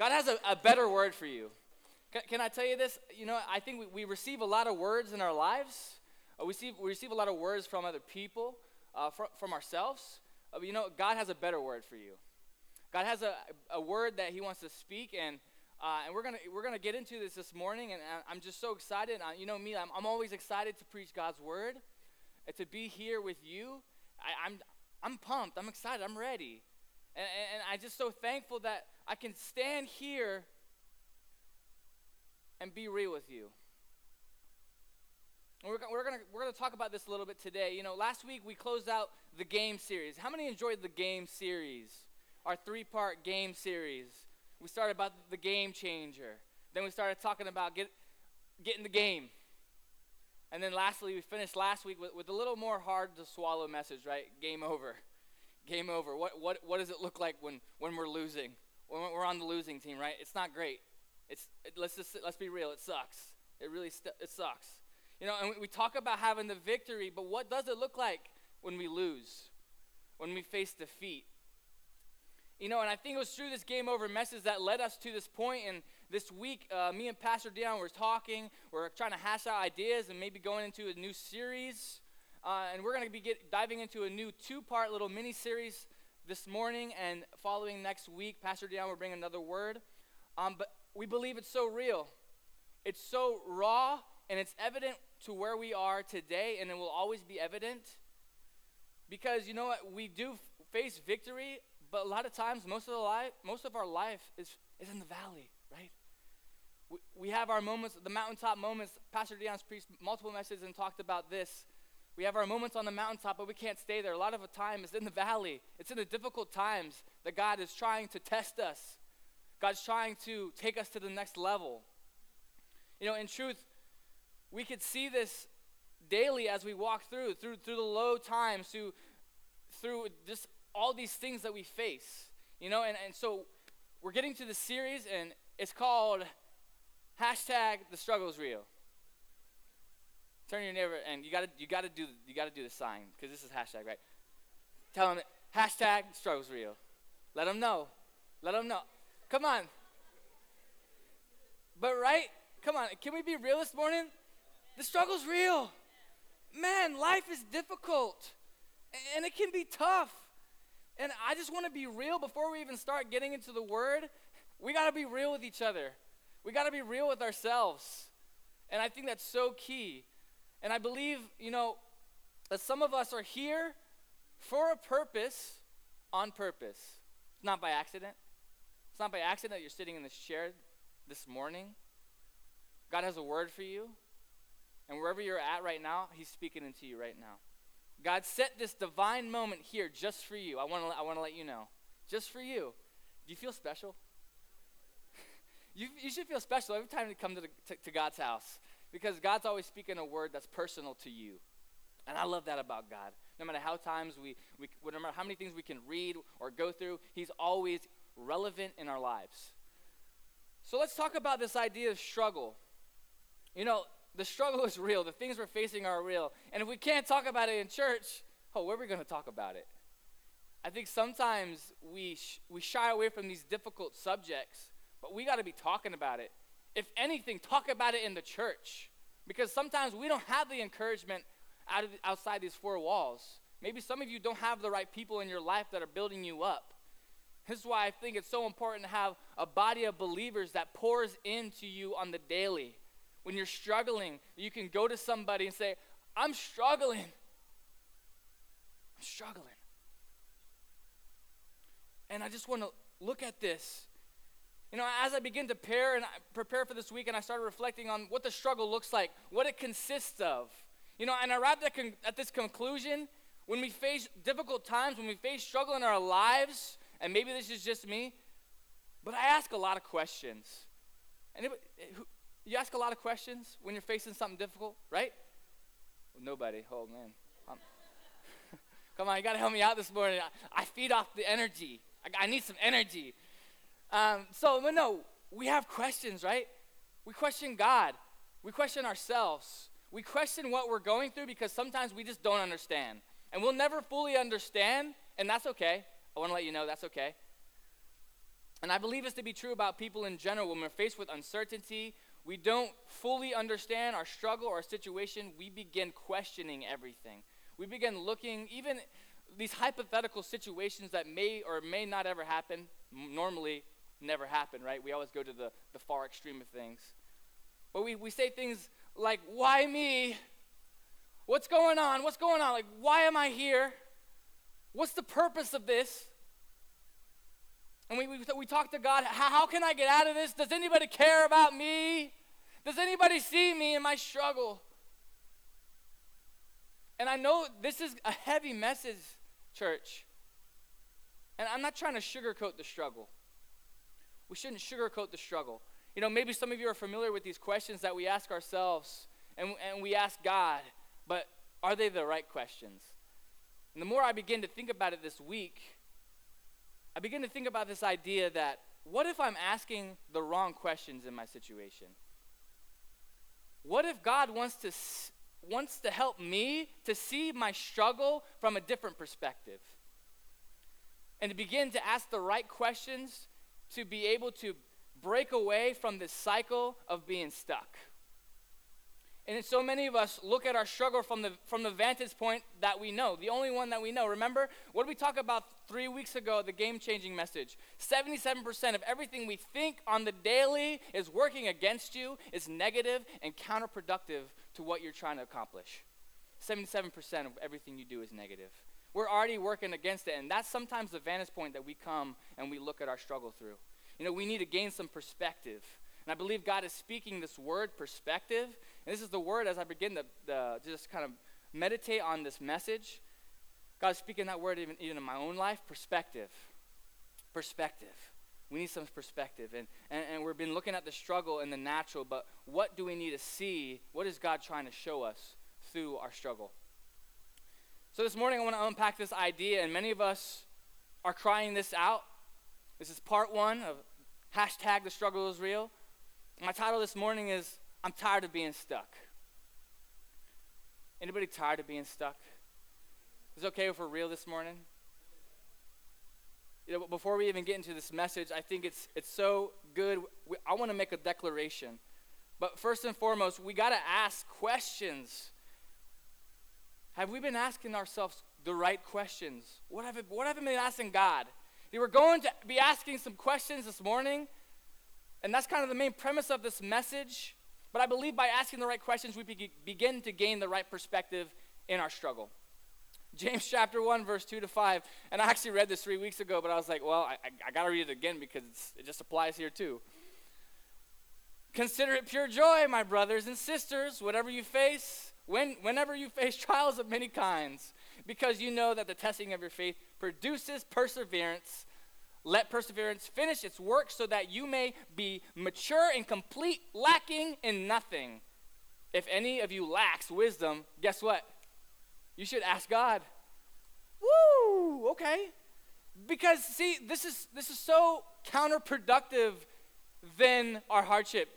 God has a, a better word for you. Can, can, I tell you this? You know, I think we, we receive a lot of words in our lives. Uh, we, receive, we receive a lot of words from other people, uh, from, from ourselves. Uh, but you know, God has a better word for you. God has a, a word that He wants to speak, and uh, and we're gonna we're gonna get into this this morning. And I'm just so excited. Uh, you know me, I'm, I'm always excited to preach God's word, and to be here with you. I, I'm I'm pumped. I'm excited. I'm ready. And, and I'm just so thankful that I can stand here and be real with you. we're, we're going we're gonna talk about this a little bit today. You know, last week we closed out the game series. How many enjoyed the game series? Our three part game series. We started about the game changer. Then we started talking about get, getting the game. And then lastly, we finished last week with, with a little more hard to swallow message, right? Game over. Game over. What, what, what does it look like when, when we're losing? When we're on the losing team, right? It's not great. It's, it, let's, just, let's be real. It sucks. It really st- it sucks. You know, and we, we talk about having the victory, but what does it look like when we lose? When we face defeat? You know, and I think it was through this game over message that led us to this point. And this week, uh, me and Pastor Dion were talking. We're trying to hash out ideas and maybe going into a new series. Uh, and we're going to be get, diving into a new two part little mini series this morning. And following next week, Pastor Dion will bring another word. Um, but we believe it's so real, it's so raw, and it's evident to where we are today, and it will always be evident. Because you know what? We do face victory but a lot of times, most of, the life, most of our life is, is in the valley, right? We, we have our moments, the mountaintop moments. Pastor Dion's preached multiple messages and talked about this. We have our moments on the mountaintop, but we can't stay there. A lot of the time is in the valley. It's in the difficult times that God is trying to test us. God's trying to take us to the next level. You know, in truth, we could see this daily as we walk through, through, through the low times, through, through just all these things that we face. You know, and, and so we're getting to the series, and it's called hashtag the struggle is real. Turn your neighbor, and you gotta you gotta do you gotta do the sign because this is hashtag right. Tell them hashtag struggles real. Let them know. Let them know. Come on. But right, come on. Can we be real this morning? The struggle's real. Man, life is difficult, and it can be tough. And I just want to be real before we even start getting into the word. We got to be real with each other. We got to be real with ourselves. And I think that's so key. And I believe, you know, that some of us are here for a purpose, on purpose. It's not by accident. It's not by accident that you're sitting in this chair this morning. God has a word for you. And wherever you're at right now, He's speaking into you right now. God set this divine moment here just for you. I want to I want to let you know. Just for you. Do you feel special? you, you should feel special every time you come to, the, to, to God's house because God's always speaking a word that's personal to you. And I love that about God. No matter how times we, we no matter how many things we can read or go through, He's always relevant in our lives. So let's talk about this idea of struggle. You know, the struggle is real. The things we're facing are real. And if we can't talk about it in church, oh, where are we going to talk about it? I think sometimes we, sh- we shy away from these difficult subjects, but we got to be talking about it. If anything, talk about it in the church. Because sometimes we don't have the encouragement out of, outside these four walls. Maybe some of you don't have the right people in your life that are building you up. This is why I think it's so important to have a body of believers that pours into you on the daily when you're struggling, you can go to somebody and say, I'm struggling. I'm struggling. And I just want to look at this. You know, as I begin to prepare and prepare for this week, and I started reflecting on what the struggle looks like, what it consists of. You know, and I arrived at, con- at this conclusion when we face difficult times, when we face struggle in our lives, and maybe this is just me, but I ask a lot of questions. Anybody, who, you ask a lot of questions when you're facing something difficult, right? Well, nobody. Oh, man. Um, Come on, you got to help me out this morning. I, I feed off the energy. I, I need some energy. Um, so, but no, we have questions, right? We question God. We question ourselves. We question what we're going through because sometimes we just don't understand. And we'll never fully understand, and that's okay. I want to let you know that's okay. And I believe this to be true about people in general. When we're faced with uncertainty, we don't fully understand our struggle or our situation, we begin questioning everything. We begin looking, even these hypothetical situations that may or may not ever happen, normally never happen, right? We always go to the, the far extreme of things. But we, we say things like, why me? What's going on? What's going on? Like, why am I here? What's the purpose of this? And we, we, we talk to God, how, how can I get out of this? Does anybody care about me? Does anybody see me in my struggle? And I know this is a heavy message, church. And I'm not trying to sugarcoat the struggle. We shouldn't sugarcoat the struggle. You know, maybe some of you are familiar with these questions that we ask ourselves and, and we ask God, but are they the right questions? And the more I begin to think about it this week, I begin to think about this idea that what if I'm asking the wrong questions in my situation? What if God wants to wants to help me to see my struggle from a different perspective? And to begin to ask the right questions to be able to break away from this cycle of being stuck. And so many of us look at our struggle from the, from the vantage point that we know, the only one that we know. Remember, what did we talk about three weeks ago, the game changing message? 77% of everything we think on the daily is working against you, is negative and counterproductive to what you're trying to accomplish. 77% of everything you do is negative. We're already working against it, and that's sometimes the vantage point that we come and we look at our struggle through. You know, we need to gain some perspective. And I believe God is speaking this word, perspective. And this is the word as I begin to, to just kind of meditate on this message. God is speaking that word even, even in my own life perspective. Perspective. We need some perspective. And, and, and we've been looking at the struggle and the natural, but what do we need to see? What is God trying to show us through our struggle? So this morning I want to unpack this idea, and many of us are crying this out. This is part one of hashtag the struggle is real. My title this morning is I'm tired of being stuck. Anybody tired of being stuck? Is it okay if we're real this morning? You know, before we even get into this message, I think it's it's so good. We, I want to make a declaration. But first and foremost, we got to ask questions. Have we been asking ourselves the right questions? What have, what have we been asking God? We're going to be asking some questions this morning, and that's kind of the main premise of this message. But I believe by asking the right questions, we be- begin to gain the right perspective in our struggle. James chapter 1, verse 2 to 5. And I actually read this three weeks ago, but I was like, well, I, I, I got to read it again because it just applies here too. Consider it pure joy, my brothers and sisters, whatever you face, when, whenever you face trials of many kinds, because you know that the testing of your faith produces perseverance. Let perseverance finish its work so that you may be mature and complete, lacking in nothing. If any of you lacks wisdom, guess what? You should ask God. Woo! Okay. Because see, this is this is so counterproductive than our hardship.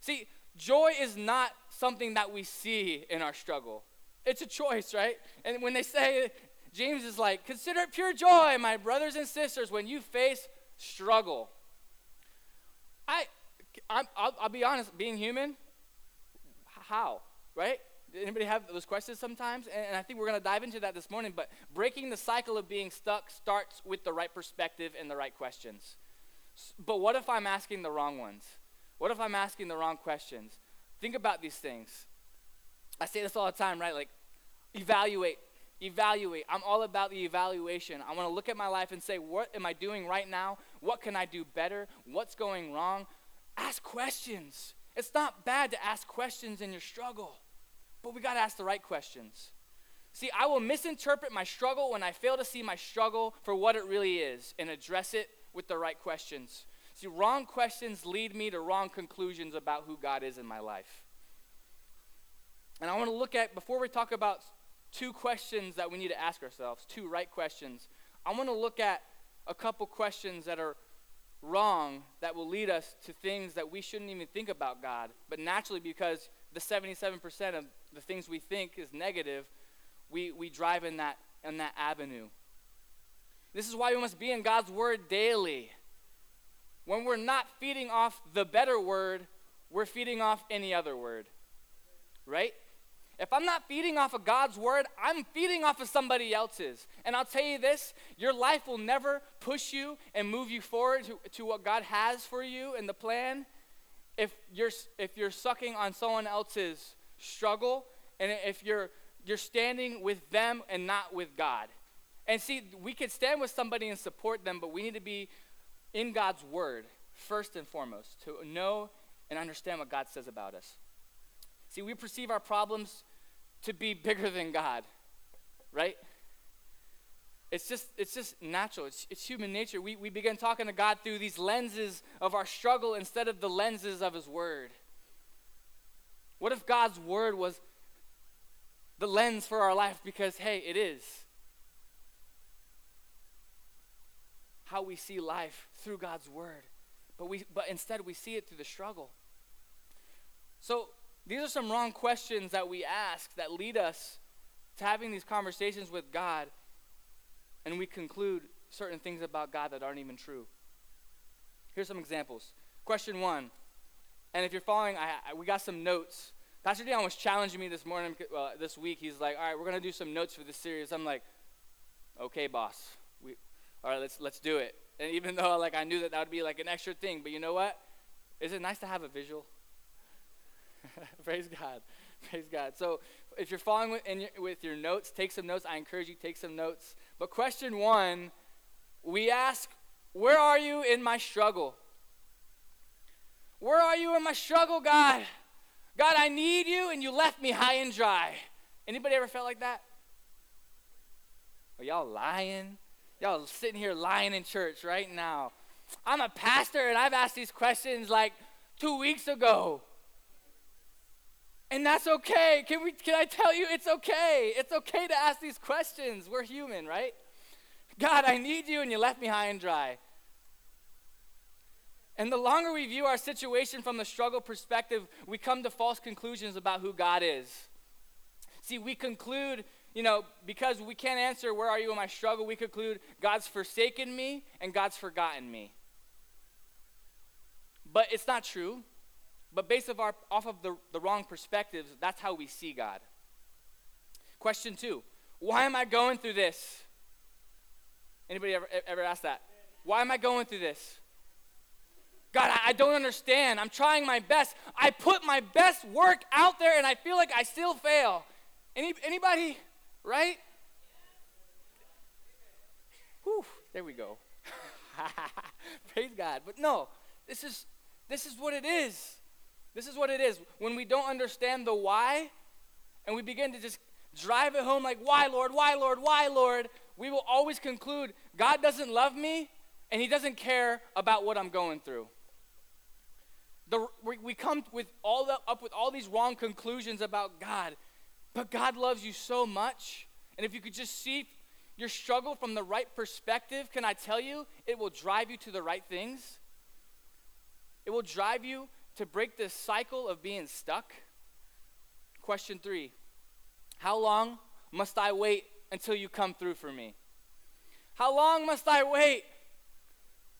See, joy is not something that we see in our struggle. It's a choice, right? And when they say James is like, consider it pure joy, my brothers and sisters, when you face struggle. I, i will be honest, being human, how, right? Anybody have those questions sometimes? And I think we're going to dive into that this morning. But breaking the cycle of being stuck starts with the right perspective and the right questions. But what if I'm asking the wrong ones? What if I'm asking the wrong questions? Think about these things. I say this all the time, right? Like, evaluate evaluate. I'm all about the evaluation. I want to look at my life and say, what am I doing right now? What can I do better? What's going wrong? Ask questions. It's not bad to ask questions in your struggle, but we got to ask the right questions. See, I will misinterpret my struggle when I fail to see my struggle for what it really is and address it with the right questions. See, wrong questions lead me to wrong conclusions about who God is in my life. And I want to look at, before we talk about two questions that we need to ask ourselves, two right questions. I want to look at a couple questions that are wrong that will lead us to things that we shouldn't even think about God. But naturally, because the 77% of the things we think is negative, we, we drive in that, in that avenue. This is why we must be in God's Word daily. When we're not feeding off the better word, we're feeding off any other word. Right? If I'm not feeding off of God's word, I'm feeding off of somebody else's. And I'll tell you this your life will never push you and move you forward to, to what God has for you and the plan if you're, if you're sucking on someone else's struggle and if you're, you're standing with them and not with God. And see, we could stand with somebody and support them, but we need to be in God's word first and foremost to know and understand what God says about us. See, we perceive our problems to be bigger than God, right? It's just, it's just natural. It's, it's human nature. We, we begin talking to God through these lenses of our struggle instead of the lenses of His Word. What if God's Word was the lens for our life? Because, hey, it is. How we see life through God's Word. But, we, but instead, we see it through the struggle. So, these are some wrong questions that we ask that lead us to having these conversations with God, and we conclude certain things about God that aren't even true. Here's some examples. Question one, and if you're following, I, I, we got some notes. Pastor Dion was challenging me this morning, uh, this week. He's like, "All right, we're gonna do some notes for this series." I'm like, "Okay, boss. We, all right, let's let's do it." And even though like I knew that that would be like an extra thing, but you know what? Is it nice to have a visual? Praise God. Praise God. So if you're following with, your, with your notes, take some notes. I encourage you take some notes. But question one, we ask, where are you in my struggle? Where are you in my struggle, God? God, I need you, and you left me high and dry. Anybody ever felt like that? Are y'all lying? Y'all sitting here lying in church right now. I'm a pastor, and I've asked these questions like two weeks ago. And that's okay. Can, we, can I tell you, it's okay. It's okay to ask these questions. We're human, right? God, I need you, and you left me high and dry. And the longer we view our situation from the struggle perspective, we come to false conclusions about who God is. See, we conclude, you know, because we can't answer, Where are you in my struggle? We conclude, God's forsaken me and God's forgotten me. But it's not true. But based off, our, off of the, the wrong perspectives, that's how we see God. Question two Why am I going through this? Anybody ever, ever ask that? Why am I going through this? God, I, I don't understand. I'm trying my best. I put my best work out there and I feel like I still fail. Any, anybody, right? Whew, there we go. Praise God. But no, this is this is what it is. This is what it is. When we don't understand the why, and we begin to just drive it home like, why, Lord, why, Lord, why, Lord, we will always conclude God doesn't love me and He doesn't care about what I'm going through. The, we, we come with all the, up with all these wrong conclusions about God, but God loves you so much. And if you could just see your struggle from the right perspective, can I tell you, it will drive you to the right things. It will drive you to break this cycle of being stuck? Question three How long must I wait until you come through for me? How long must I wait?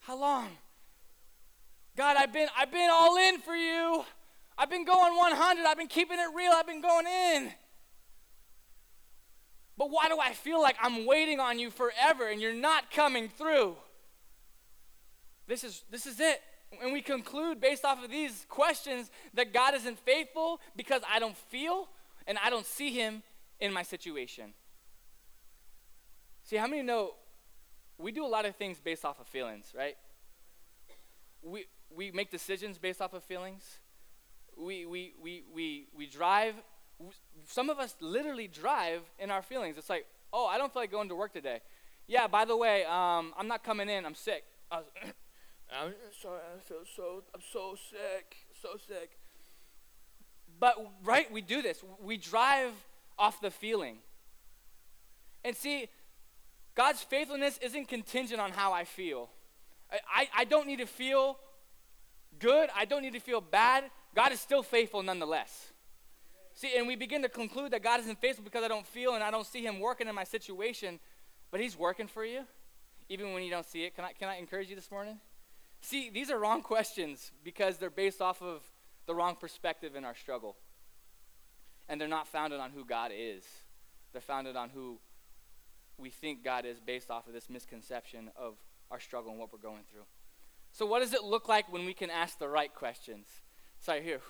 How long? God, I've been I've been all in for you. I've been going 100. I've been keeping it real. I've been going in. But why do I feel like I'm waiting on you forever and you're not coming through? This is this is it. And we conclude based off of these questions that God isn't faithful because I don't feel and I don't see Him in my situation. See, how many know we do a lot of things based off of feelings, right? We, we make decisions based off of feelings. We, we, we, we, we drive. Some of us literally drive in our feelings. It's like, oh, I don't feel like going to work today. Yeah, by the way, um, I'm not coming in. I'm sick. I'm sorry, I feel so, I'm so sick, so sick. But, right, we do this. We drive off the feeling. And see, God's faithfulness isn't contingent on how I feel. I, I, I don't need to feel good, I don't need to feel bad. God is still faithful nonetheless. See, and we begin to conclude that God isn't faithful because I don't feel and I don't see Him working in my situation, but He's working for you, even when you don't see it. Can I, can I encourage you this morning? See, these are wrong questions because they're based off of the wrong perspective in our struggle. And they're not founded on who God is, they're founded on who we think God is based off of this misconception of our struggle and what we're going through. So, what does it look like when we can ask the right questions? Sorry, here.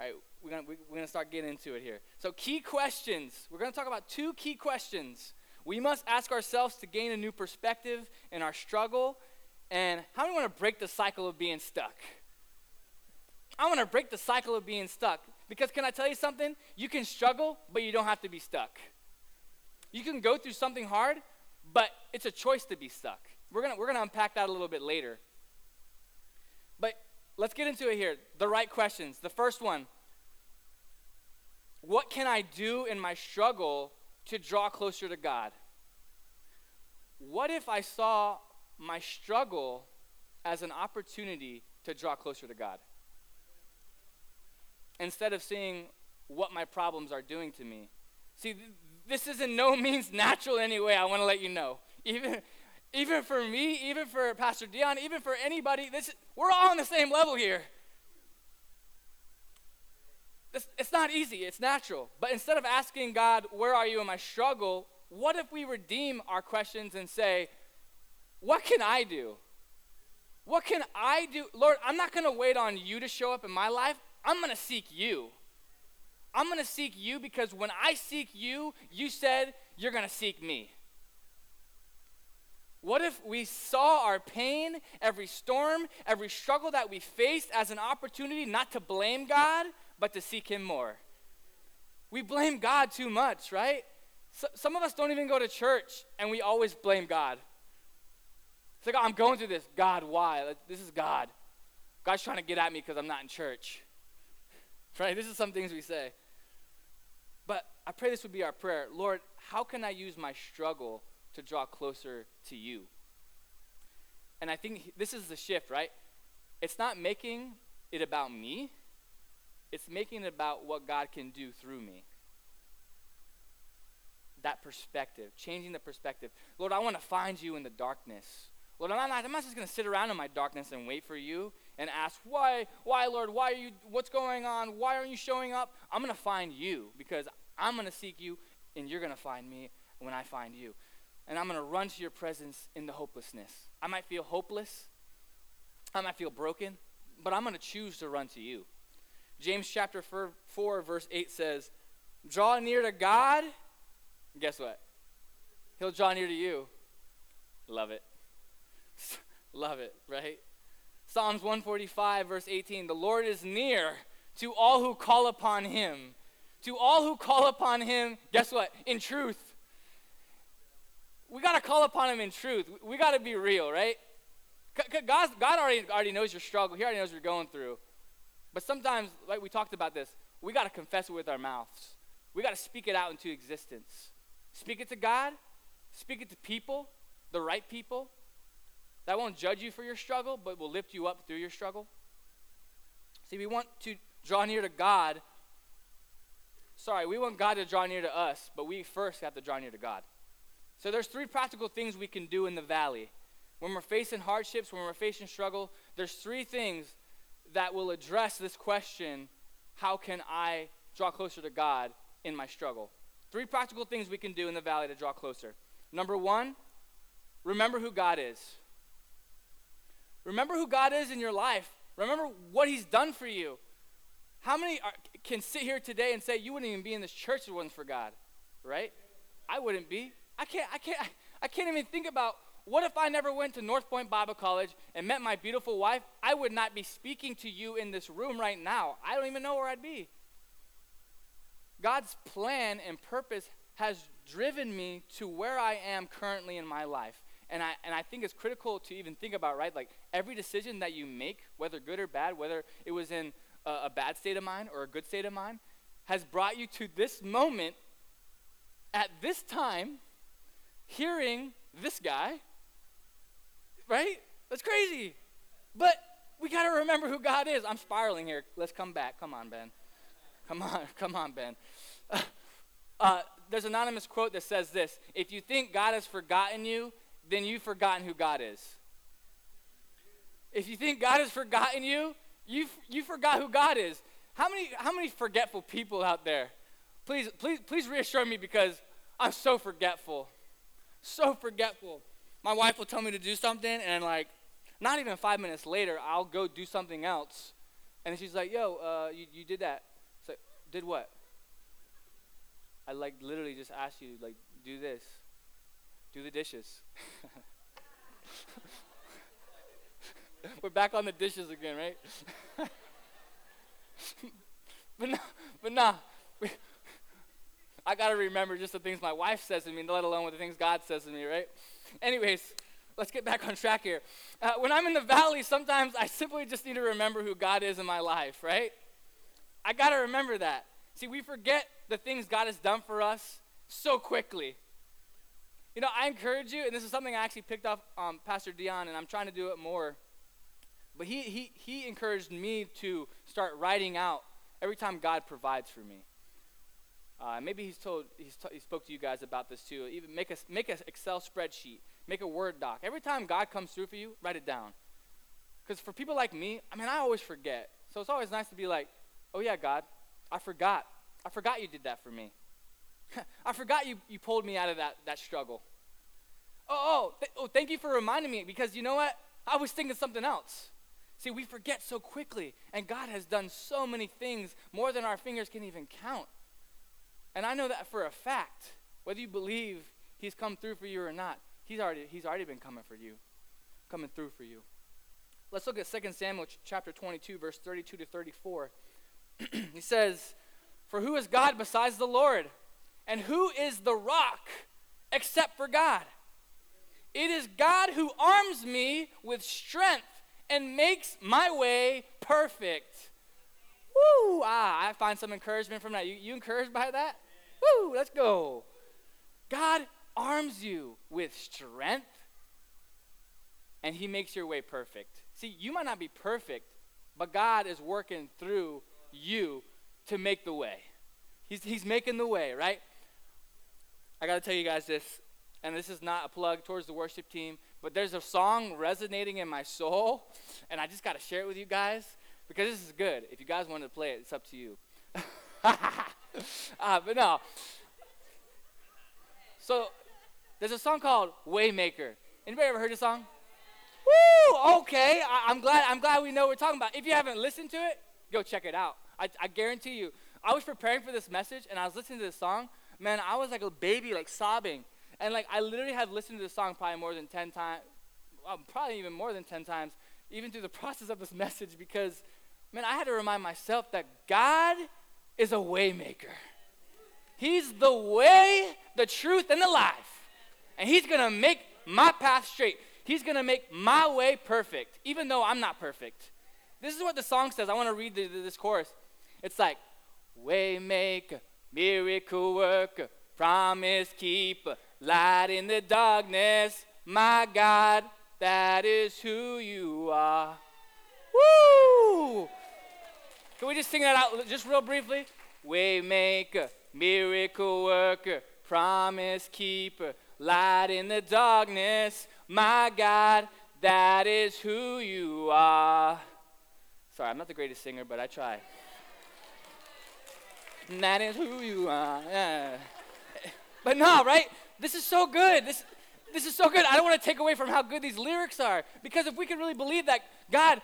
All right, we're going we're gonna start getting into it here. So, key questions. We're going to talk about two key questions. We must ask ourselves to gain a new perspective in our struggle. And how do we want to break the cycle of being stuck? I want to break the cycle of being stuck. Because, can I tell you something? You can struggle, but you don't have to be stuck. You can go through something hard, but it's a choice to be stuck. We're going to we're gonna unpack that a little bit later. But let's get into it here. The right questions. The first one What can I do in my struggle to draw closer to God? What if I saw my struggle as an opportunity to draw closer to God? Instead of seeing what my problems are doing to me. See, th- this is in no means natural anyway, I want to let you know. Even, even for me, even for Pastor Dion, even for anybody, this, we're all on the same level here. This, it's not easy, it's natural. But instead of asking God, Where are you in my struggle? What if we redeem our questions and say, What can I do? What can I do? Lord, I'm not going to wait on you to show up in my life. I'm going to seek you. I'm going to seek you because when I seek you, you said you're going to seek me. What if we saw our pain, every storm, every struggle that we faced as an opportunity not to blame God, but to seek Him more? We blame God too much, right? So, some of us don't even go to church and we always blame God. It's like, oh, I'm going through this. God, why? This is God. God's trying to get at me because I'm not in church. Right? This is some things we say. But I pray this would be our prayer. Lord, how can I use my struggle to draw closer to you? And I think this is the shift, right? It's not making it about me, it's making it about what God can do through me. That perspective, changing the perspective. Lord, I want to find you in the darkness. Lord, I'm not, I'm not just going to sit around in my darkness and wait for you and ask, why, why, Lord, why are you, what's going on? Why aren't you showing up? I'm going to find you because I'm going to seek you and you're going to find me when I find you. And I'm going to run to your presence in the hopelessness. I might feel hopeless. I might feel broken, but I'm going to choose to run to you. James chapter 4, 4, verse 8 says, Draw near to God. Guess what? He'll draw near to you. Love it. Love it, right? Psalms 145, verse 18 The Lord is near to all who call upon him. To all who call upon him, guess what? In truth. We got to call upon him in truth. We got to be real, right? God, God already, already knows your struggle. He already knows you're going through. But sometimes, like we talked about this, we got to confess it with our mouths. We got to speak it out into existence. Speak it to God, speak it to people, the right people, that won't judge you for your struggle, but will lift you up through your struggle. See, we want to draw near to God. Sorry, we want God to draw near to us, but we first have to draw near to God. So there's three practical things we can do in the valley. When we're facing hardships, when we're facing struggle, there's three things that will address this question, how can I draw closer to God in my struggle? Three practical things we can do in the valley to draw closer. Number 1, remember who God is. Remember who God is in your life. Remember what He's done for you. How many are, can sit here today and say you wouldn't even be in this church if it wasn't for God, right? I wouldn't be. I can't. I can't. I can't even think about what if I never went to North Point Bible College and met my beautiful wife? I would not be speaking to you in this room right now. I don't even know where I'd be. God's plan and purpose has driven me to where I am currently in my life. And I, and I think it's critical to even think about, right? Like every decision that you make, whether good or bad, whether it was in a, a bad state of mind or a good state of mind, has brought you to this moment at this time, hearing this guy, right? That's crazy. But we got to remember who God is. I'm spiraling here. Let's come back. Come on, Ben. Come on, come on, Ben. Uh, there's an anonymous quote that says this If you think God has forgotten you, then you've forgotten who God is. If you think God has forgotten you, you, you forgot who God is. How many, how many forgetful people out there? Please, please, please reassure me because I'm so forgetful. So forgetful. My wife will tell me to do something, and like, not even five minutes later, I'll go do something else. And she's like, yo, uh, you, you did that. It's like, did what? I like literally just asked you, like, do this. Do the dishes. We're back on the dishes again, right? but no, but nah. I gotta remember just the things my wife says to me, let alone what the things God says to me, right? Anyways, let's get back on track here. Uh, when I'm in the valley, sometimes I simply just need to remember who God is in my life, right? I gotta remember that. See, we forget the things God has done for us so quickly. You know, I encourage you, and this is something I actually picked up um, Pastor Dion, and I'm trying to do it more. But he, he, he encouraged me to start writing out every time God provides for me. Uh, maybe he's told he's t- he spoke to you guys about this too. Even make a make an Excel spreadsheet, make a Word doc. Every time God comes through for you, write it down. Because for people like me, I mean, I always forget. So it's always nice to be like, "Oh yeah, God, I forgot. I forgot you did that for me. I forgot you you pulled me out of that that struggle. Oh oh, th- oh, thank you for reminding me. Because you know what? I was thinking something else. See, we forget so quickly, and God has done so many things more than our fingers can even count. And I know that for a fact. Whether you believe he's come through for you or not, he's already, he's already been coming for you, coming through for you. Let's look at 2 Samuel chapter 22, verse 32 to 34. he says, For who is God besides the Lord? And who is the rock except for God? It is God who arms me with strength and makes my way perfect. Woo! Ah, I find some encouragement from that. You, you encouraged by that? Woo! Let's go. God arms you with strength and he makes your way perfect. See, you might not be perfect, but God is working through you to make the way. He's, he's making the way, right? I got to tell you guys this, and this is not a plug towards the worship team, but there's a song resonating in my soul, and I just got to share it with you guys because this is good. If you guys wanted to play it, it's up to you. uh, but no. So there's a song called Waymaker. Anybody ever heard the song? Woo! Okay, I, am glad. I'm glad we know what we're talking about. If you haven't listened to it, go check it out. I, I guarantee you. I was preparing for this message and I was listening to this song. Man, I was like a baby, like sobbing, and like I literally have listened to this song probably more than ten times, well, probably even more than ten times, even through the process of this message because man, I had to remind myself that God is a waymaker. He's the way, the truth, and the life. And He's gonna make my path straight. He's gonna make my way perfect, even though I'm not perfect. This is what the song says. I wanna read the, this chorus. It's like, Waymaker, miracle worker, promise keeper, light in the darkness, my God, that is who you are. Woo! Can we just sing that out just real briefly? Waymaker, miracle worker, promise keeper, light in the darkness, my God, that is who you are. Sorry, I'm not the greatest singer, but I try. And that is who you are. Yeah. But no, right? This is so good. This, this is so good. I don't want to take away from how good these lyrics are. Because if we can really believe that, God,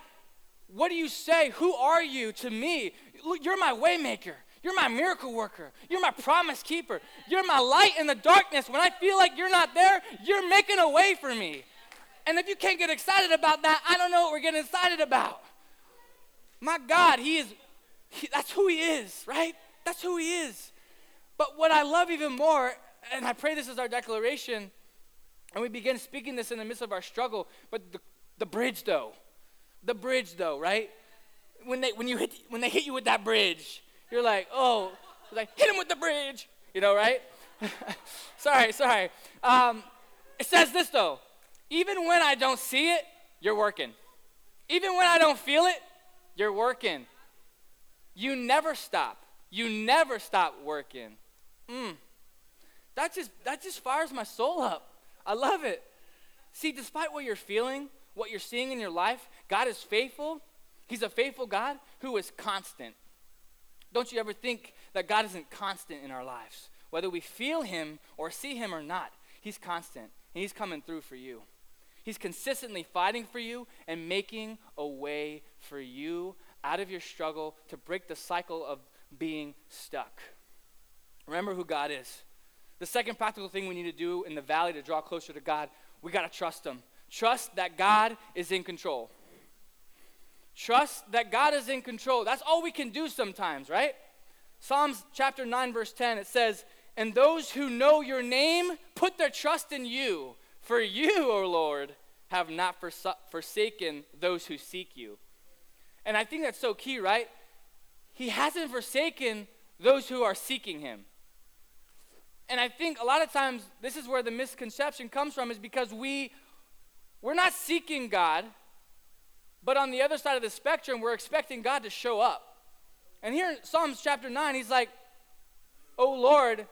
what do you say? Who are you to me? You're my waymaker. You're my miracle worker. You're my promise keeper. You're my light in the darkness. When I feel like you're not there, you're making a way for me. And if you can't get excited about that, I don't know what we're getting excited about. My God, He is, he, that's who He is, right? That's who He is. But what I love even more, and I pray this is our declaration, and we begin speaking this in the midst of our struggle, but the, the bridge though the bridge though, right? When they when you hit when they hit you with that bridge, you're like, oh, like hit him with the bridge, you know, right? sorry, sorry. Um, it says this though, even when I don't see it, you're working. Even when I don't feel it, you're working. You never stop. You never stop working. Mm. That just that just fires my soul up. I love it. See, despite what you're feeling, what you're seeing in your life, God is faithful. He's a faithful God who is constant. Don't you ever think that God isn't constant in our lives? Whether we feel Him or see Him or not, He's constant and He's coming through for you. He's consistently fighting for you and making a way for you out of your struggle to break the cycle of being stuck. Remember who God is. The second practical thing we need to do in the valley to draw closer to God, we got to trust Him. Trust that God is in control. Trust that God is in control. That's all we can do sometimes, right? Psalms chapter 9, verse 10, it says, And those who know your name put their trust in you, for you, O Lord, have not forsaken those who seek you. And I think that's so key, right? He hasn't forsaken those who are seeking him. And I think a lot of times this is where the misconception comes from is because we we're not seeking God, but on the other side of the spectrum, we're expecting God to show up. And here in Psalms chapter 9, he's like, Oh Lord,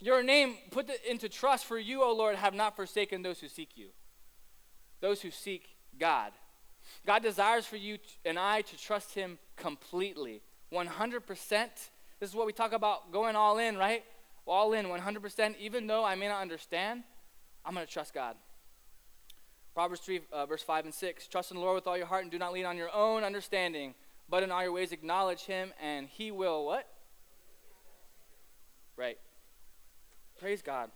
your name put into trust for you, O Lord, have not forsaken those who seek you, those who seek God. God desires for you and I to trust Him completely, 100%. This is what we talk about going all in, right? All in, 100%. Even though I may not understand, I'm going to trust God. Proverbs 3, uh, verse 5 and 6. Trust in the Lord with all your heart and do not lean on your own understanding, but in all your ways acknowledge Him, and He will what? Right. Praise God.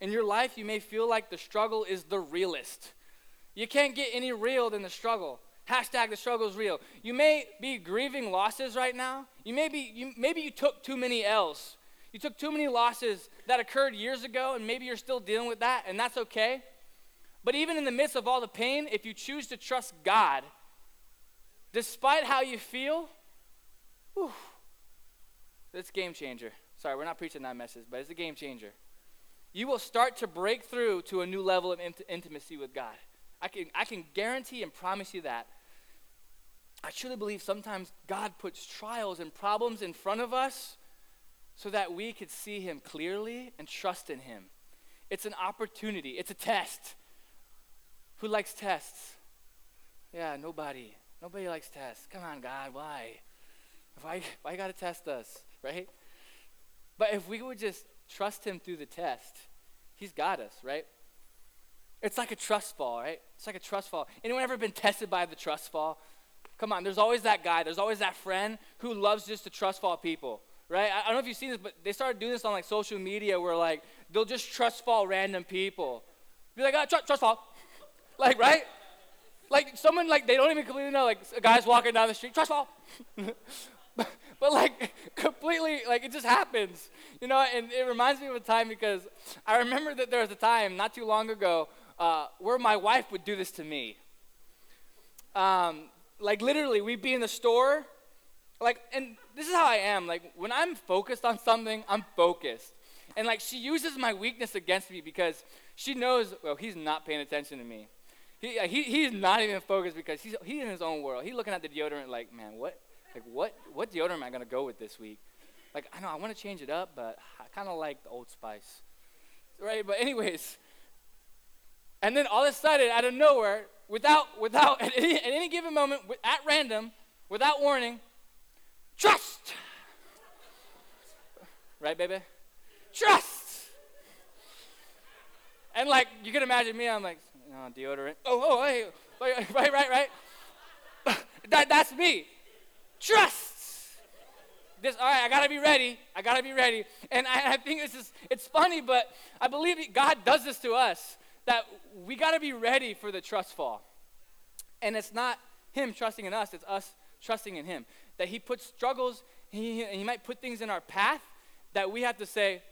In your life, you may feel like the struggle is the realest. You can't get any real than the struggle. Hashtag the struggle is real. You may be grieving losses right now. You may be, you, maybe you took too many L's. You took too many losses that occurred years ago, and maybe you're still dealing with that, and that's okay. But even in the midst of all the pain, if you choose to trust God, despite how you feel, whew, it's game changer. Sorry, we're not preaching that message, but it's a game changer. You will start to break through to a new level of int- intimacy with God. I can, I can guarantee and promise you that. I truly believe sometimes God puts trials and problems in front of us so that we could see Him clearly and trust in Him. It's an opportunity, it's a test. Who likes tests? Yeah, nobody. Nobody likes tests. Come on, God, why? Why, why you got to test us, right? But if we would just trust Him through the test, He's got us, right? It's like a trust fall, right? It's like a trust fall. Anyone ever been tested by the trust fall? Come on, there's always that guy, there's always that friend who loves just to trust fall people, right? I, I don't know if you've seen this, but they started doing this on like social media where like they'll just trust fall random people. Be like, ah, oh, tr- trust fall. Like, right? Like someone like they don't even completely know, like a guy's walking down the street, trust fall. but, but like completely like it just happens. You know and it reminds me of a time because i remember that there was a time not too long ago uh, where my wife would do this to me. Um, like literally we'd be in the store like and this is how i am. Like when i'm focused on something i'm focused. And like she uses my weakness against me because she knows well he's not paying attention to me he, he, he's not even focused because he's, he's in his own world. He's looking at the deodorant like, man, what, like, what, what deodorant am I going to go with this week? Like, I know I want to change it up, but I kind of like the Old Spice. Right? But, anyways, and then all of a sudden, out of nowhere, without, without at, any, at any given moment, at random, without warning, trust. Right, baby? Trust. And like, you can imagine me, I'm like, deodorant. Oh, oh, hey, right, right, right. that, that's me. Trust. This, all right, I gotta be ready. I gotta be ready. And I, I think it's just, it's funny, but I believe God does this to us that we gotta be ready for the trust fall. And it's not Him trusting in us, it's us trusting in Him. That He puts struggles, He, he might put things in our path that we have to say,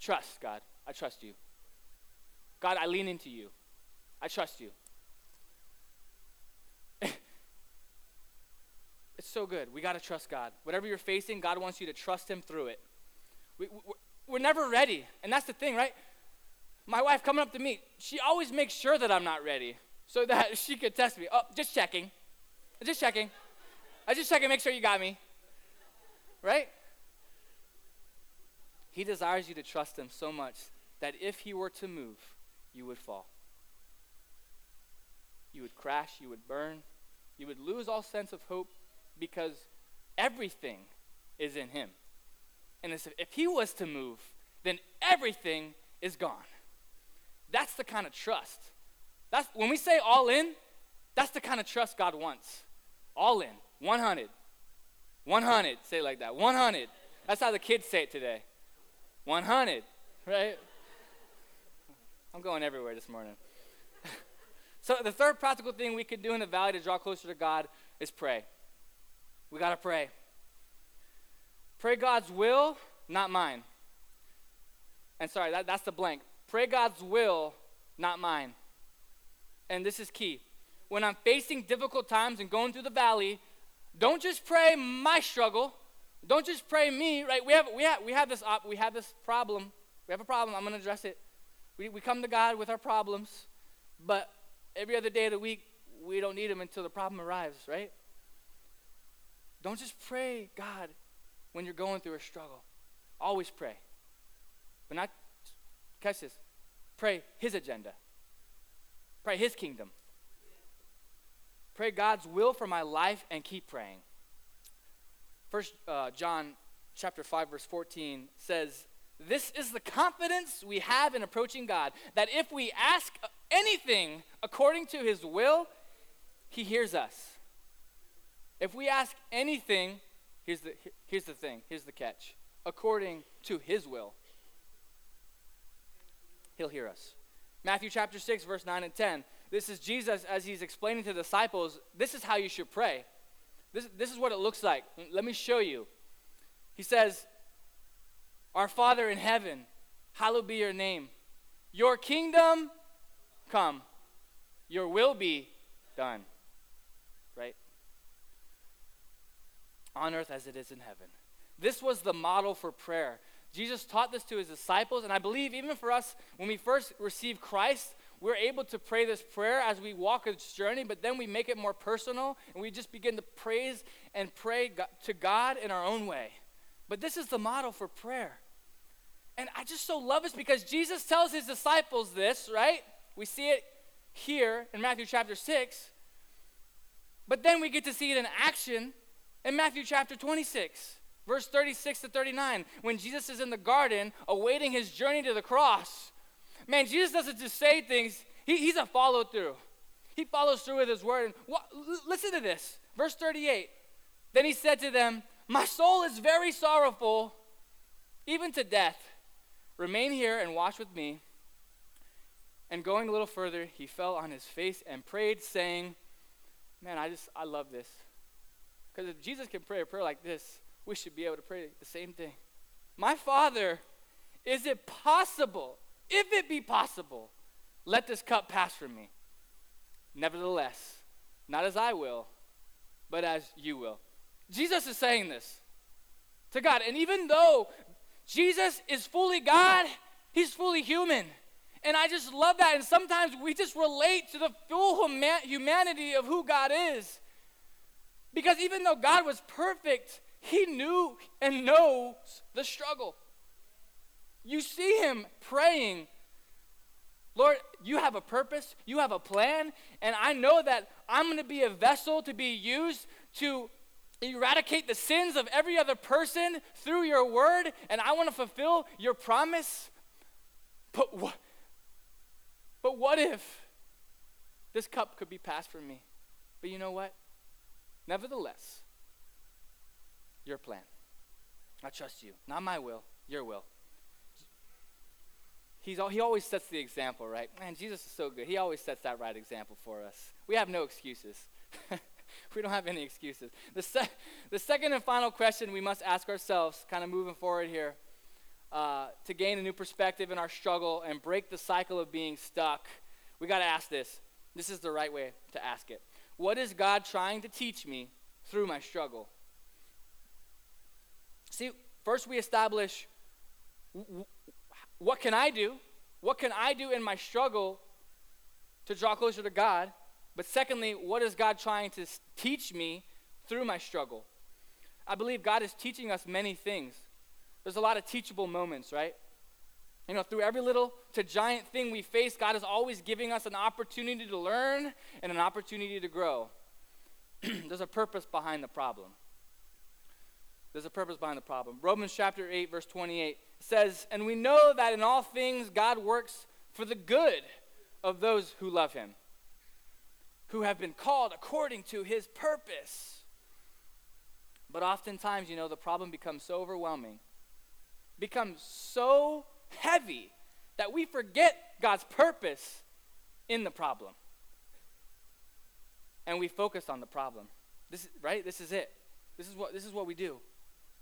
Trust, God. I trust you. God, I lean into you. I trust you. It's so good. We got to trust God. Whatever you're facing, God wants you to trust Him through it. We, we're never ready. And that's the thing, right? My wife coming up to me, she always makes sure that I'm not ready so that she could test me. Oh, just checking. Just checking. I just checking, make sure you got me. Right? He desires you to trust Him so much that if He were to move, you would fall. You would crash, you would burn, you would lose all sense of hope because everything is in Him. And if He was to move, then everything is gone. That's the kind of trust. That's when we say all in, that's the kind of trust God wants. All in, 100. 100. Say it like that. 100. That's how the kids say it today. 100, right? I'm going everywhere this morning. So, the third practical thing we could do in the valley to draw closer to God is pray. We got to pray. Pray God's will, not mine. And sorry, that, that's the blank. Pray God's will, not mine. And this is key. When I'm facing difficult times and going through the valley, don't just pray my struggle. Don't just pray me, right? We have, we have, we have, this, op- we have this problem. We have a problem. I'm going to address it. We, we come to God with our problems, but every other day of the week, we don't need them until the problem arrives, right? Don't just pray, God, when you're going through a struggle. Always pray. But not, catch this, pray His agenda, pray His kingdom. Pray God's will for my life and keep praying. First uh, John chapter 5 verse 14 says, "This is the confidence we have in approaching God, that if we ask anything according to his will, he hears us." If we ask anything, here's the here's the thing, here's the catch. According to his will, he'll hear us. Matthew chapter 6 verse 9 and 10 this is Jesus as he's explaining to the disciples, this is how you should pray. This, this is what it looks like. Let me show you. He says, Our Father in heaven, hallowed be your name. Your kingdom come, your will be done. Right? On earth as it is in heaven. This was the model for prayer. Jesus taught this to his disciples, and I believe even for us, when we first received Christ, we're able to pray this prayer as we walk this journey, but then we make it more personal and we just begin to praise and pray to God in our own way. But this is the model for prayer. And I just so love this because Jesus tells his disciples this, right? We see it here in Matthew chapter 6. But then we get to see it in action in Matthew chapter 26, verse 36 to 39, when Jesus is in the garden awaiting his journey to the cross. Man, Jesus doesn't just say things, he, he's a follow through. He follows through with his word. And what, listen to this. Verse 38. Then he said to them, My soul is very sorrowful, even to death. Remain here and watch with me. And going a little further, he fell on his face and prayed, saying, Man, I just, I love this. Because if Jesus can pray a prayer like this, we should be able to pray the same thing. My Father, is it possible if it be possible, let this cup pass from me. Nevertheless, not as I will, but as you will. Jesus is saying this to God. And even though Jesus is fully God, he's fully human. And I just love that. And sometimes we just relate to the full humanity of who God is. Because even though God was perfect, he knew and knows the struggle. You see him praying, Lord, you have a purpose, you have a plan, and I know that I'm going to be a vessel to be used to eradicate the sins of every other person through your word, and I want to fulfill your promise. But what? But what if this cup could be passed from me? But you know what? Nevertheless, your plan. I trust you. Not my will, your will. He's, he always sets the example, right? Man, Jesus is so good. He always sets that right example for us. We have no excuses. we don't have any excuses. The, se- the second and final question we must ask ourselves, kind of moving forward here, uh, to gain a new perspective in our struggle and break the cycle of being stuck, we got to ask this. This is the right way to ask it. What is God trying to teach me through my struggle? See, first we establish what can I do? What can I do in my struggle to draw closer to God? But secondly, what is God trying to teach me through my struggle? I believe God is teaching us many things. There's a lot of teachable moments, right? You know, through every little to giant thing we face, God is always giving us an opportunity to learn and an opportunity to grow. There's a purpose behind the problem. There's a purpose behind the problem. Romans chapter 8, verse 28 says, And we know that in all things God works for the good of those who love him, who have been called according to his purpose. But oftentimes, you know, the problem becomes so overwhelming, becomes so heavy that we forget God's purpose in the problem. And we focus on the problem. This is right? This is it. This is what this is what we do.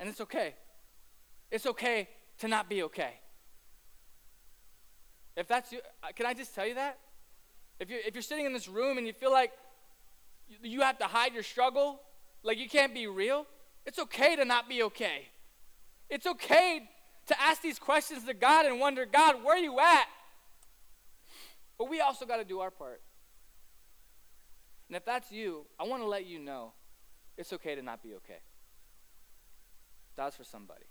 And it's okay. It's okay to not be okay. If that's you, uh, can I just tell you that? If you're, if you're sitting in this room and you feel like you have to hide your struggle, like you can't be real, it's okay to not be okay. It's okay to ask these questions to God and wonder, God, where are you at? But we also got to do our part. And if that's you, I want to let you know it's okay to not be okay. That's for somebody.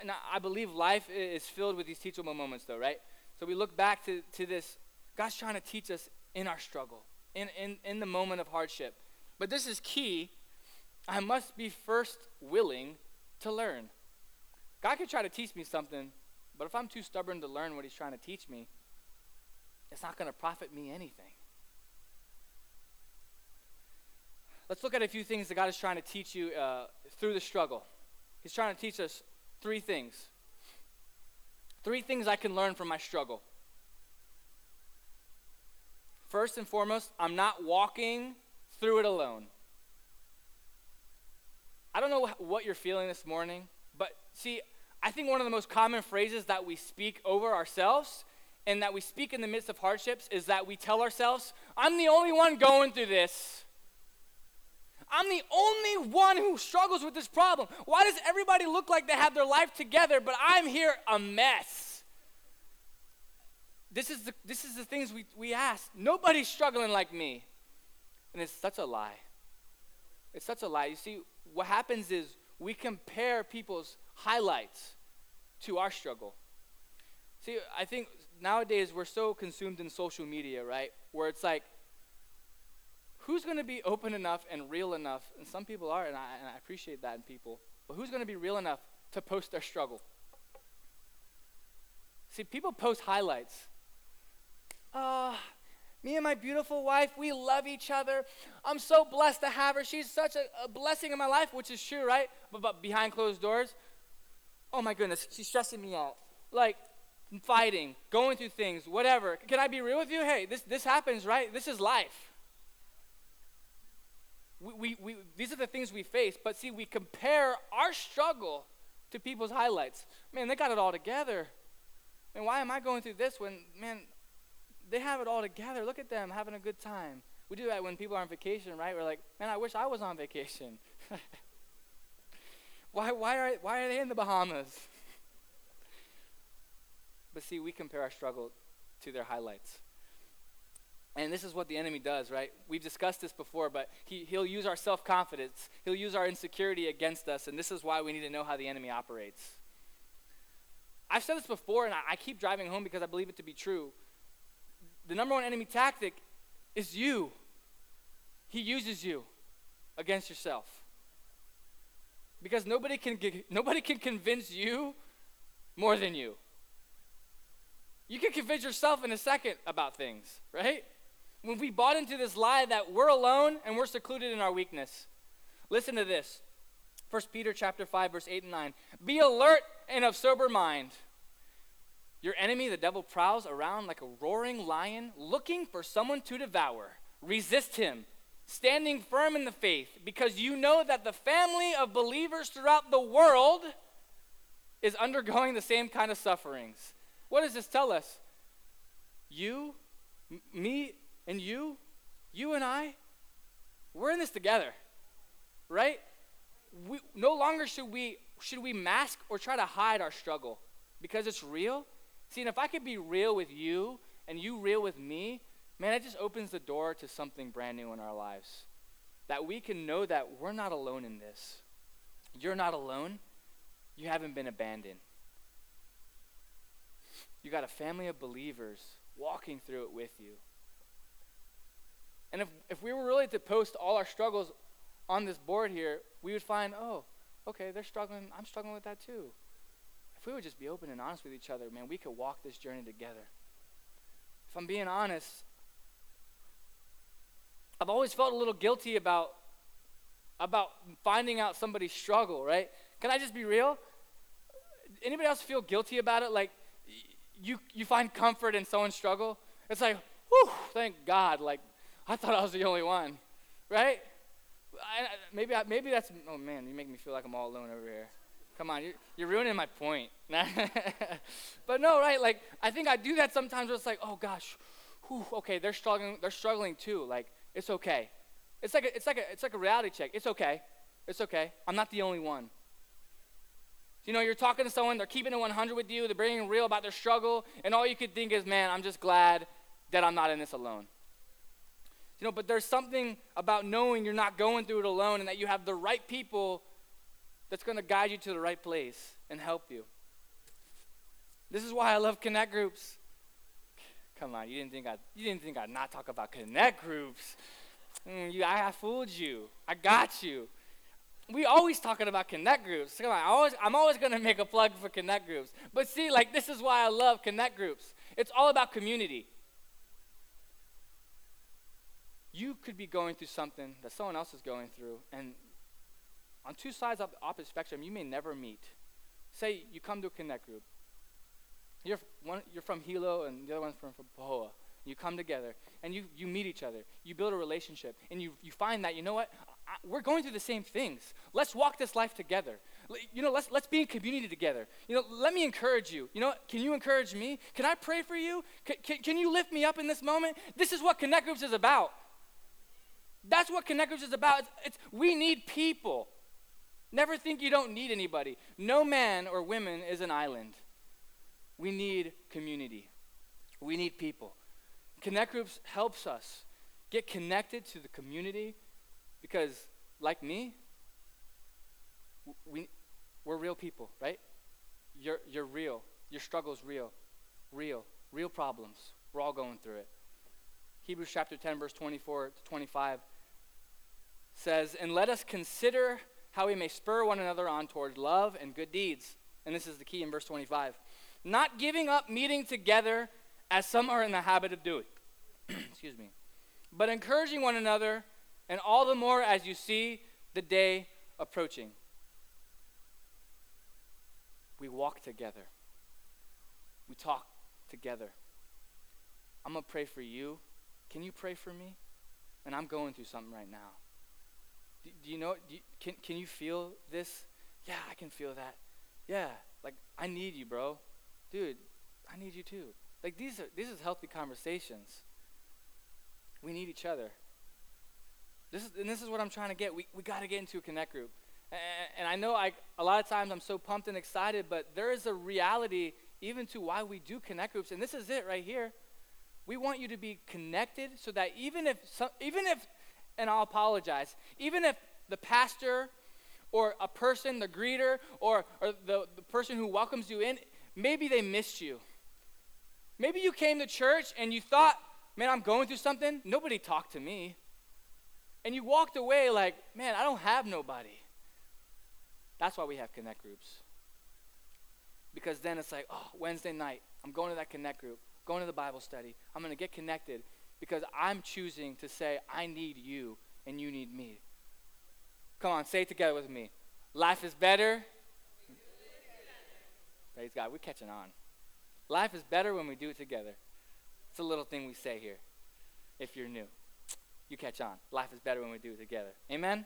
And I believe life is filled with these teachable moments, though, right? So we look back to, to this. God's trying to teach us in our struggle, in, in, in the moment of hardship. But this is key. I must be first willing to learn. God could try to teach me something, but if I'm too stubborn to learn what He's trying to teach me, it's not going to profit me anything. Let's look at a few things that God is trying to teach you uh, through the struggle. He's trying to teach us three things. Three things I can learn from my struggle. First and foremost, I'm not walking through it alone. I don't know what you're feeling this morning. But see, I think one of the most common phrases that we speak over ourselves and that we speak in the midst of hardships is that we tell ourselves, I'm the only one going through this. I'm the only one who struggles with this problem. Why does everybody look like they have their life together, but I'm here a mess? This is the, this is the things we, we ask. Nobody's struggling like me. And it's such a lie. It's such a lie. You see, what happens is we compare people's highlights to our struggle. See, I think nowadays we're so consumed in social media, right? Where it's like, who's going to be open enough and real enough? And some people are, and I, and I appreciate that in people, but who's going to be real enough to post their struggle? See, people post highlights. Uh, me and my beautiful wife, we love each other. I'm so blessed to have her. She's such a, a blessing in my life, which is true, right? But, but behind closed doors, oh my goodness, she's stressing me out. Like, fighting, going through things, whatever. Can I be real with you? Hey, this, this happens, right? This is life. We, we, we, these are the things we face, but see, we compare our struggle to people's highlights. Man, they got it all together. And why am I going through this when, man, they have it all together. Look at them having a good time. We do that when people are on vacation, right? We're like, man, I wish I was on vacation. why, why, are, why are they in the Bahamas? but see, we compare our struggle to their highlights. And this is what the enemy does, right? We've discussed this before, but he, he'll use our self confidence, he'll use our insecurity against us, and this is why we need to know how the enemy operates. I've said this before, and I, I keep driving home because I believe it to be true the number one enemy tactic is you. He uses you against yourself. Because nobody can, nobody can convince you more than you. You can convince yourself in a second about things, right? When we bought into this lie that we're alone and we're secluded in our weakness. Listen to this. 1 Peter chapter 5 verse 8 and 9. Be alert and of sober mind. Your enemy, the devil, prowls around like a roaring lion looking for someone to devour. Resist him, standing firm in the faith, because you know that the family of believers throughout the world is undergoing the same kind of sufferings. What does this tell us? You, m- me, and you, you and I, we're in this together, right? We, no longer should we should we mask or try to hide our struggle because it's real See, and if I could be real with you and you real with me, man, it just opens the door to something brand new in our lives. That we can know that we're not alone in this. You're not alone. You haven't been abandoned. you got a family of believers walking through it with you. And if, if we were really to post all our struggles on this board here, we would find, oh, okay, they're struggling. I'm struggling with that too. We would just be open and honest with each other, man, we could walk this journey together. If I'm being honest, I've always felt a little guilty about about finding out somebody's struggle, right? Can I just be real? Anybody else feel guilty about it? Like you you find comfort in someone's struggle? It's like, whew, thank God. Like I thought I was the only one, right? I, maybe I, maybe that's oh man, you make me feel like I'm all alone over here. Come on, you're, you're ruining my point. but no, right? Like I think I do that sometimes. Where it's like, oh gosh, whew, okay, they're struggling. They're struggling too. Like it's okay. It's like a, it's like a, it's like a reality check. It's okay. It's okay. I'm not the only one. You know, you're talking to someone, they're keeping it 100 with you, they're being real about their struggle, and all you could think is, man, I'm just glad that I'm not in this alone. You know, but there's something about knowing you're not going through it alone and that you have the right people that's going to guide you to the right place and help you. This is why I love connect groups. Come on, you didn't think I'd, you didn't think I'd not talk about connect groups. Mm, you, I, I fooled you. I got you. We always talking about connect groups. Come on, I always, I'm always to make a plug for connect groups. But see, like this is why I love connect groups. It's all about community you could be going through something that someone else is going through, and on two sides of the opposite spectrum, you may never meet. Say you come to a connect group. You're, one, you're from Hilo, and the other one's from, from. You come together, and you, you meet each other. You build a relationship, and you, you find that, you know what? I, we're going through the same things. Let's walk this life together. You know, let's, let's be in community together. You know, let me encourage you. You know, can you encourage me? Can I pray for you? Can, can, can you lift me up in this moment? This is what Connect Groups is about. That's what Connect Groups is about. It's, it's, we need people. Never think you don't need anybody. No man or woman is an island. We need community. We need people. Connect Groups helps us get connected to the community because, like me, we, we're real people, right? You're, you're real. Your struggle's real. Real. Real problems. We're all going through it. Hebrews chapter 10, verse 24 to 25 says, And let us consider how we may spur one another on towards love and good deeds. And this is the key in verse 25. Not giving up meeting together as some are in the habit of doing. Excuse me. But encouraging one another, and all the more as you see the day approaching. We walk together. We talk together. I'm going to pray for you. Can you pray for me? And I'm going through something right now. Do, do you know? Do you, can, can you feel this? Yeah, I can feel that. Yeah, like I need you, bro. Dude, I need you too. Like these are these is healthy conversations. We need each other. This is and this is what I'm trying to get. We we got to get into a connect group. And, and I know I a lot of times I'm so pumped and excited, but there is a reality even to why we do connect groups, and this is it right here. We want you to be connected so that even if some, even if and I'll apologize. Even if the pastor or a person, the greeter, or, or the, the person who welcomes you in, maybe they missed you. Maybe you came to church and you thought, man, I'm going through something. Nobody talked to me. And you walked away like, man, I don't have nobody. That's why we have connect groups. Because then it's like, oh, Wednesday night, I'm going to that connect group, going to the Bible study. I'm going to get connected because I'm choosing to say, I need you and you need me. Come on, say it together with me. Life is better. Praise God, we're catching on. Life is better when we do it together. It's a little thing we say here. If you're new, you catch on. Life is better when we do it together. Amen?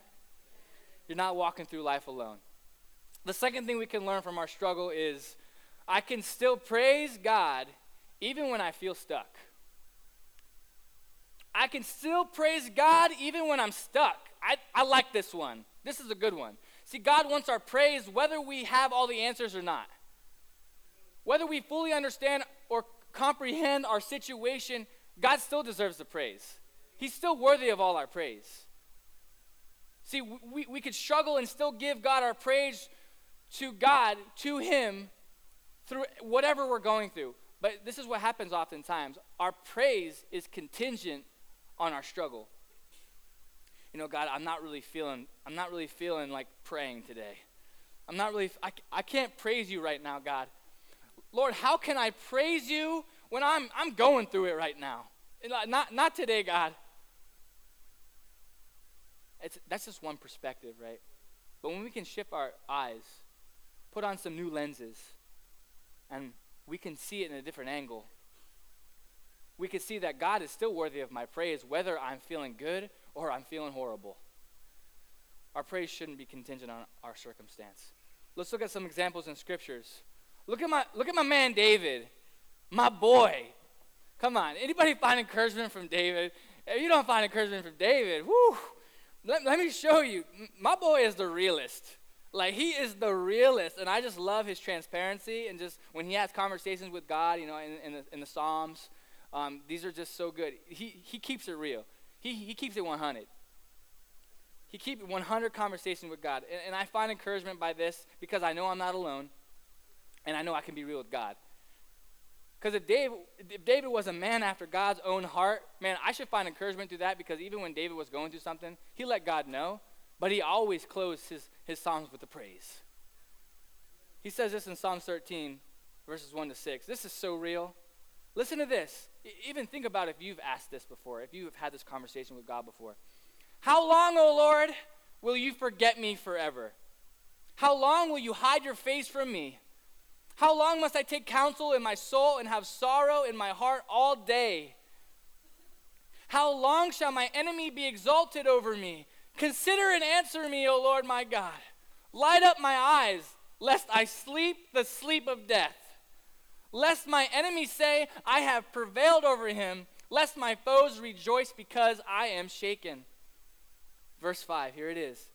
You're not walking through life alone. The second thing we can learn from our struggle is I can still praise God even when I feel stuck. I can still praise God even when I'm stuck. I, I like this one. This is a good one. See, God wants our praise whether we have all the answers or not. Whether we fully understand or comprehend our situation, God still deserves the praise. He's still worthy of all our praise. See, we, we could struggle and still give God our praise to God, to Him, through whatever we're going through. But this is what happens oftentimes. Our praise is contingent on our struggle. You know, God, I'm not really feeling, I'm not really feeling like praying today. I'm not really, I, I can't praise you right now, God. Lord, how can I praise you when I'm, I'm going through it right now? Not, not today, God. It's, that's just one perspective, right? But when we can shift our eyes, put on some new lenses, and we can see it in a different angle, we can see that God is still worthy of my praise, whether I'm feeling good or I'm feeling horrible. Our praise shouldn't be contingent on our circumstance. Let's look at some examples in scriptures. Look at my look at my man David, my boy. Come on, anybody find encouragement from David? If you don't find encouragement from David, whoo, let, let me show you. My boy is the realist. Like he is the realist, and I just love his transparency and just when he has conversations with God, you know, in, in, the, in the Psalms, um, these are just so good. He he keeps it real. He he keeps it 100. He keeps 100 conversations with God, and, and I find encouragement by this because I know I'm not alone, and I know I can be real with God. Because if David, if David was a man after God's own heart, man, I should find encouragement through that because even when David was going through something, he let God know, but he always closed his, his Psalms with the praise. He says this in Psalm 13, verses 1 to 6. This is so real. Listen to this. Even think about if you've asked this before, if you have had this conversation with God before. How long, O Lord, will you forget me forever? How long will you hide your face from me? How long must I take counsel in my soul and have sorrow in my heart all day? How long shall my enemy be exalted over me? Consider and answer me, O Lord my God. Light up my eyes, lest I sleep the sleep of death. Lest my enemies say, I have prevailed over him, lest my foes rejoice because I am shaken. Verse 5, here it is.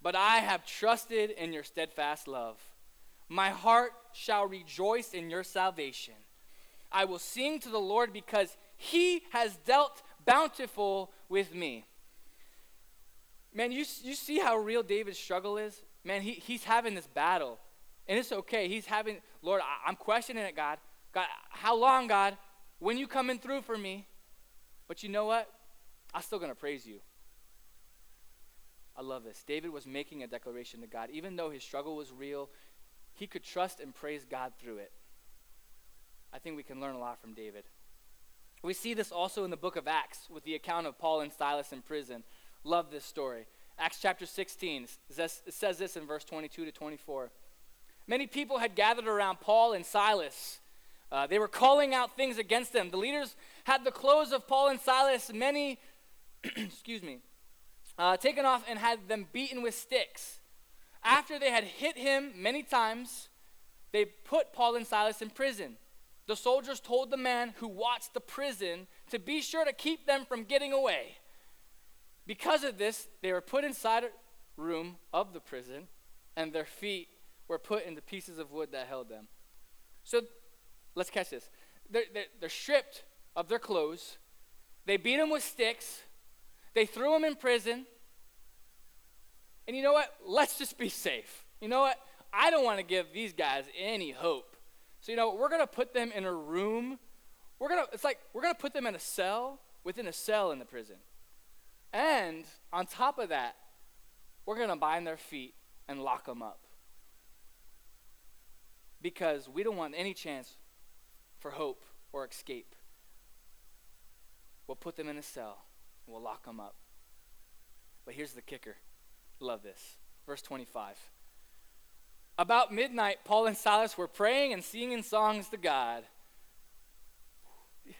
But I have trusted in your steadfast love. My heart shall rejoice in your salvation. I will sing to the Lord because he has dealt bountiful with me. Man, you, you see how real David's struggle is? Man, he, he's having this battle. And it's okay. He's having, Lord, I'm questioning it, God. God, how long, God? When you coming through for me? But you know what? I'm still going to praise you. I love this. David was making a declaration to God. Even though his struggle was real, he could trust and praise God through it. I think we can learn a lot from David. We see this also in the book of Acts with the account of Paul and Silas in prison. Love this story. Acts chapter 16 says this in verse 22 to 24. Many people had gathered around Paul and Silas. Uh, they were calling out things against them. The leaders had the clothes of Paul and Silas, many, excuse me, uh, taken off and had them beaten with sticks. After they had hit him many times, they put Paul and Silas in prison. The soldiers told the man who watched the prison to be sure to keep them from getting away. Because of this, they were put inside a room of the prison, and their feet were put into pieces of wood that held them. So let's catch this. They're, they're, they're stripped of their clothes, they beat them with sticks, they threw them in prison, and you know what? Let's just be safe. You know what? I don't want to give these guys any hope. So, you know, we're going to put them in a room. We're going to, it's like, we're going to put them in a cell within a cell in the prison. And on top of that, we're going to bind their feet and lock them up. Because we don't want any chance for hope or escape. We'll put them in a cell and we'll lock them up. But here's the kicker Love this. Verse 25. About midnight, Paul and Silas were praying and singing songs to God.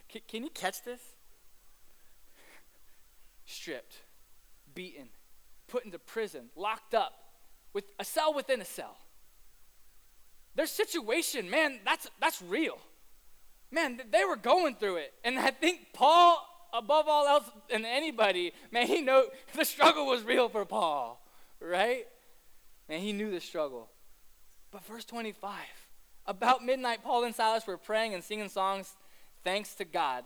Can, can you catch this? Stripped, beaten, put into prison, locked up, with a cell within a cell. Their situation, man, that's, that's real. Man, they were going through it. And I think Paul, above all else and anybody, man, he know the struggle was real for Paul right? And he knew the struggle. But verse 25 about midnight, Paul and Silas were praying and singing songs thanks to God.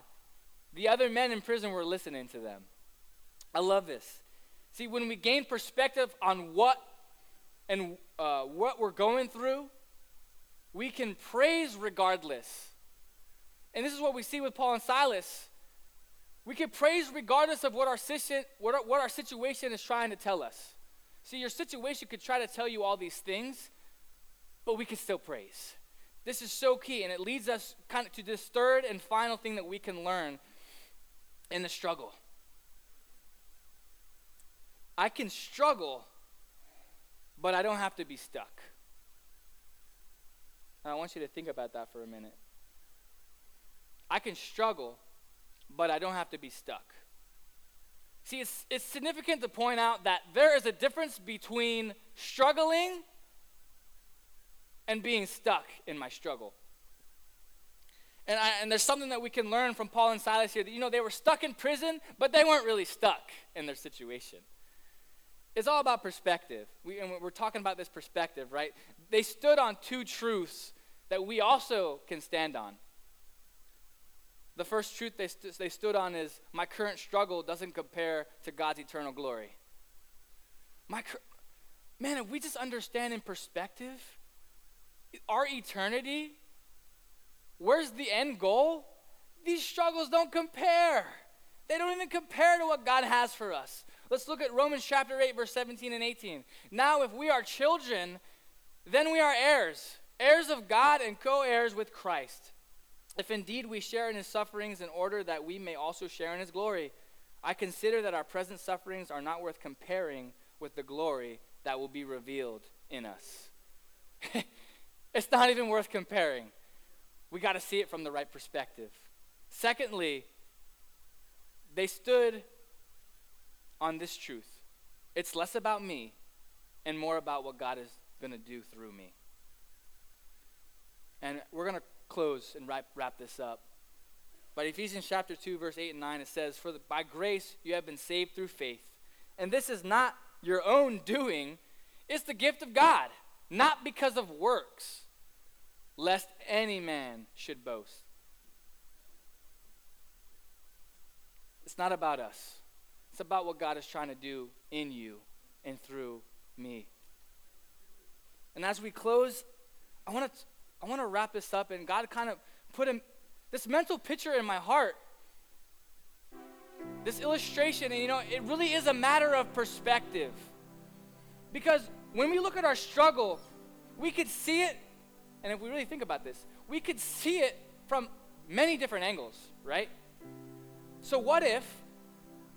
The other men in prison were listening to them. I love this. See, when we gain perspective on what and uh, what we're going through, we can praise regardless. And this is what we see with Paul and Silas. We can praise regardless of what our, what our, what our situation is trying to tell us. See, your situation could try to tell you all these things, but we can still praise. This is so key, and it leads us kind of to this third and final thing that we can learn in the struggle. I can struggle, but I don't have to be stuck. I want you to think about that for a minute. I can struggle, but I don't have to be stuck. See, it's, it's significant to point out that there is a difference between struggling and being stuck in my struggle. And, I, and there's something that we can learn from Paul and Silas here that, you know, they were stuck in prison, but they weren't really stuck in their situation. It's all about perspective. We, and we're talking about this perspective, right? They stood on two truths that we also can stand on. The first truth they, st- they stood on is my current struggle doesn't compare to God's eternal glory. My Man, if we just understand in perspective, our eternity, where's the end goal? These struggles don't compare. They don't even compare to what God has for us. Let's look at Romans chapter 8, verse 17 and 18. Now, if we are children, then we are heirs, heirs of God and co heirs with Christ. If indeed we share in his sufferings in order that we may also share in his glory, I consider that our present sufferings are not worth comparing with the glory that will be revealed in us. it's not even worth comparing. We got to see it from the right perspective. Secondly, they stood on this truth it's less about me and more about what God is going to do through me. And we're going to close and wrap, wrap this up. But Ephesians chapter 2, verse 8 and 9, it says, For the, by grace you have been saved through faith. And this is not your own doing, it's the gift of God, not because of works, lest any man should boast. It's not about us. It's about what God is trying to do in you and through me. And as we close, I want to I want to wrap this up and God kind of put this mental picture in my heart. This illustration, and you know, it really is a matter of perspective. Because when we look at our struggle, we could see it, and if we really think about this, we could see it from many different angles, right? So, what if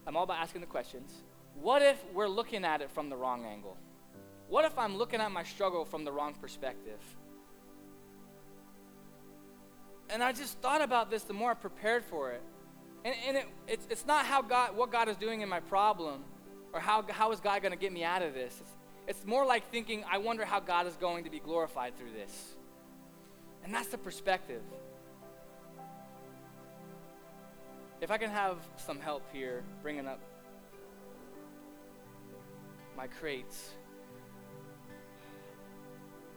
I'm all about asking the questions. What if we're looking at it from the wrong angle? What if I'm looking at my struggle from the wrong perspective? And I just thought about this the more I prepared for it. And, and it, it's, it's not how God, what God is doing in my problem or how, how is God going to get me out of this. It's, it's more like thinking, I wonder how God is going to be glorified through this. And that's the perspective. If I can have some help here bringing up my crates,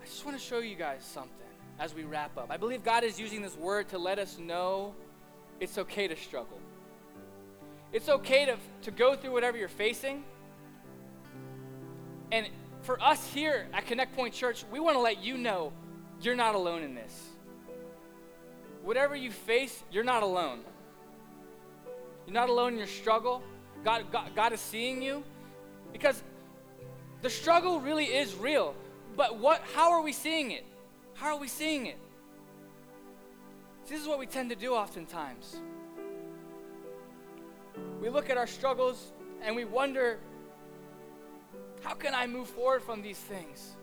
I just want to show you guys something as we wrap up. I believe God is using this word to let us know it's okay to struggle. It's okay to, to go through whatever you're facing. And for us here at Connect Point Church, we want to let you know you're not alone in this. Whatever you face, you're not alone. You're not alone in your struggle. God, God, God is seeing you. Because the struggle really is real. But what how are we seeing it? How are we seeing it? This is what we tend to do oftentimes. We look at our struggles and we wonder, how can I move forward from these things?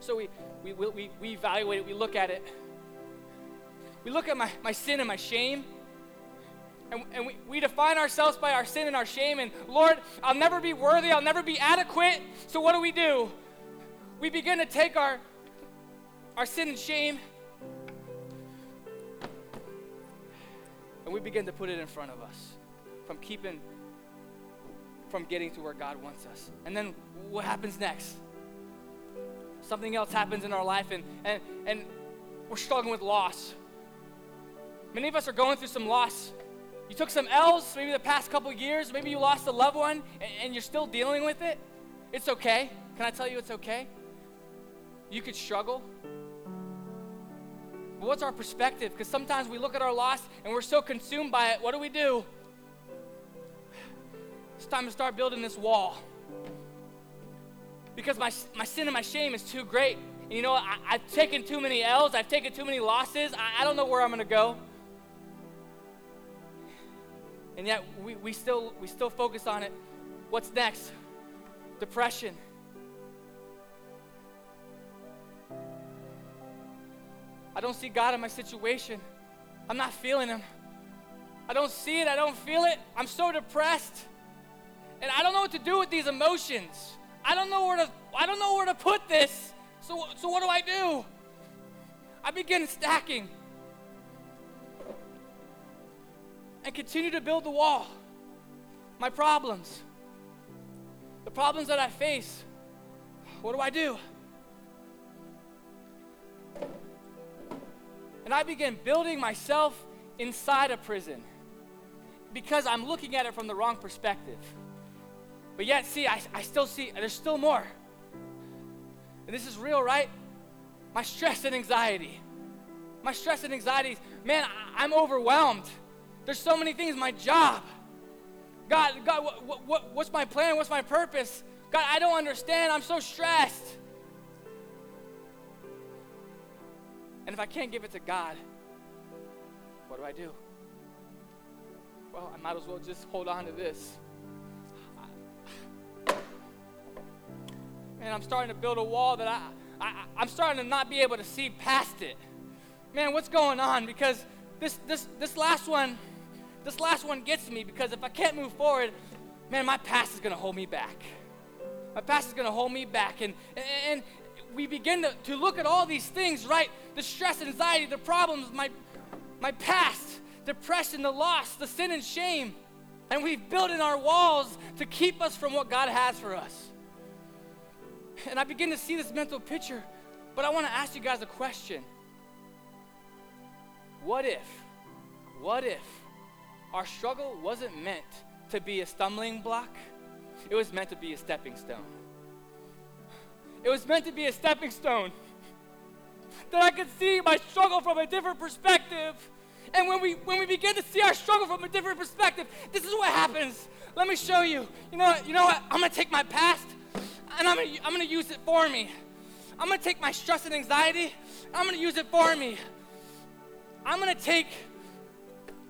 So we, we, we, we evaluate it, we look at it. We look at my, my sin and my shame, and, and we, we define ourselves by our sin and our shame. And Lord, I'll never be worthy. I'll never be adequate. So what do we do? We begin to take our, our sin and shame and we begin to put it in front of us from keeping, from getting to where God wants us. And then what happens next? Something else happens in our life and, and, and we're struggling with loss. Many of us are going through some loss you took some L's maybe the past couple years, maybe you lost a loved one and, and you're still dealing with it. It's okay. Can I tell you it's okay? You could struggle. But what's our perspective? Because sometimes we look at our loss and we're so consumed by it. What do we do? It's time to start building this wall. Because my, my sin and my shame is too great. And you know? I, have taken too many L's, I've taken too many losses. I, I don't know where I'm going to go. And yet we, we, still, we still focus on it. What's next? Depression. I don't see God in my situation. I'm not feeling Him. I don't see it. I don't feel it. I'm so depressed. And I don't know what to do with these emotions. I don't know where to I don't know where to put this. So so what do I do? I begin stacking and continue to build the wall. My problems. The problems that I face. What do I do? And I begin building myself inside a prison because I'm looking at it from the wrong perspective. But yet, see, I, I still see, there's still more. And this is real, right? My stress and anxiety. My stress and anxieties, man, I, I'm overwhelmed. There's so many things, my job. God, God, what, what, what's my plan? What's my purpose? God, I don't understand. I'm so stressed. And if I can't give it to God, what do I do? Well, I might as well just hold on to this. And I'm starting to build a wall that I, I, I'm starting to not be able to see past it. Man, what's going on? Because this, this, this last one, this last one gets me because if I can't move forward, man, my past is going to hold me back. My past is going to hold me back. And, and, we begin to, to look at all these things, right? The stress, anxiety, the problems, my, my past, depression, the loss, the sin and shame. And we've built in our walls to keep us from what God has for us. And I begin to see this mental picture, but I want to ask you guys a question. What if, what if our struggle wasn't meant to be a stumbling block? It was meant to be a stepping stone. It was meant to be a stepping stone. That I could see my struggle from a different perspective. And when we when we begin to see our struggle from a different perspective, this is what happens. Let me show you. You know what? You know what? I'm gonna take my past and I'm gonna I'm gonna use it for me. I'm gonna take my stress and anxiety, I'm gonna use it for me. I'm gonna take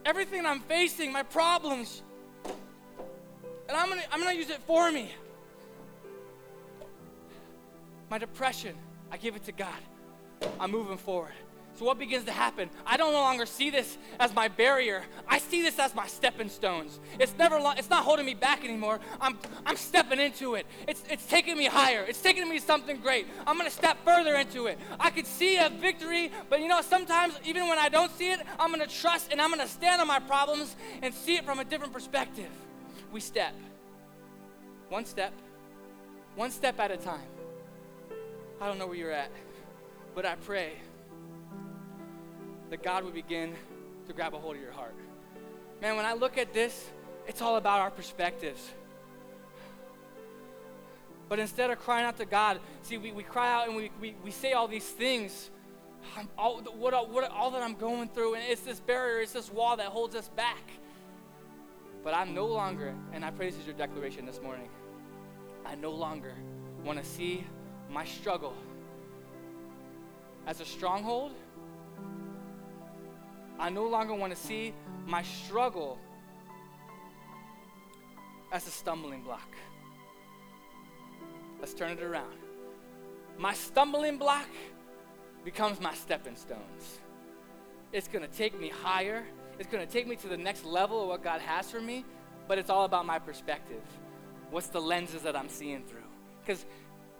everything I'm facing, my problems, and I'm gonna I'm gonna use it for me my depression, I give it to God. I'm moving forward. So what begins to happen? I don't no longer see this as my barrier. I see this as my stepping stones. It's never lo- it's not holding me back anymore. I'm I'm stepping into it. It's it's taking me higher. It's taking me something great. I'm to step further into it. I could see a victory, but you know sometimes even when I don't see it, I'm to trust and I'm to stand on my problems and see it from a different perspective. We step. One step. One step at a time. I don't know where you're at, but I pray that God would begin to grab a hold of your heart. Man, when I look at this, it's all about our perspectives. But instead of crying out to God, see, we, we cry out and we, we, we say all these things. all, what, what, all that I'm going through, and it's this barrier, it's this wall that holds us back. But I'm no longer, and I pray this is your declaration this morning, I no longer want to see my struggle as a stronghold. I no longer want to see my struggle as a stumbling block. Let's turn it around. My stumbling block becomes my stepping stones. It's going to take me higher. It's going to take me to the next level of what God has for me, but it's all about my perspective. What's the lenses that I'm seeing through? Because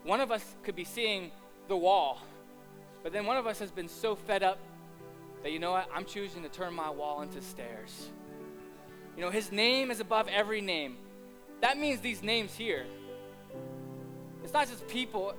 one of us could be seeing the wall, but then one of us has been so fed up that, you know what, I'm choosing to turn my wall into stairs. You know, his name is above every name. That means these names here. It's not just people.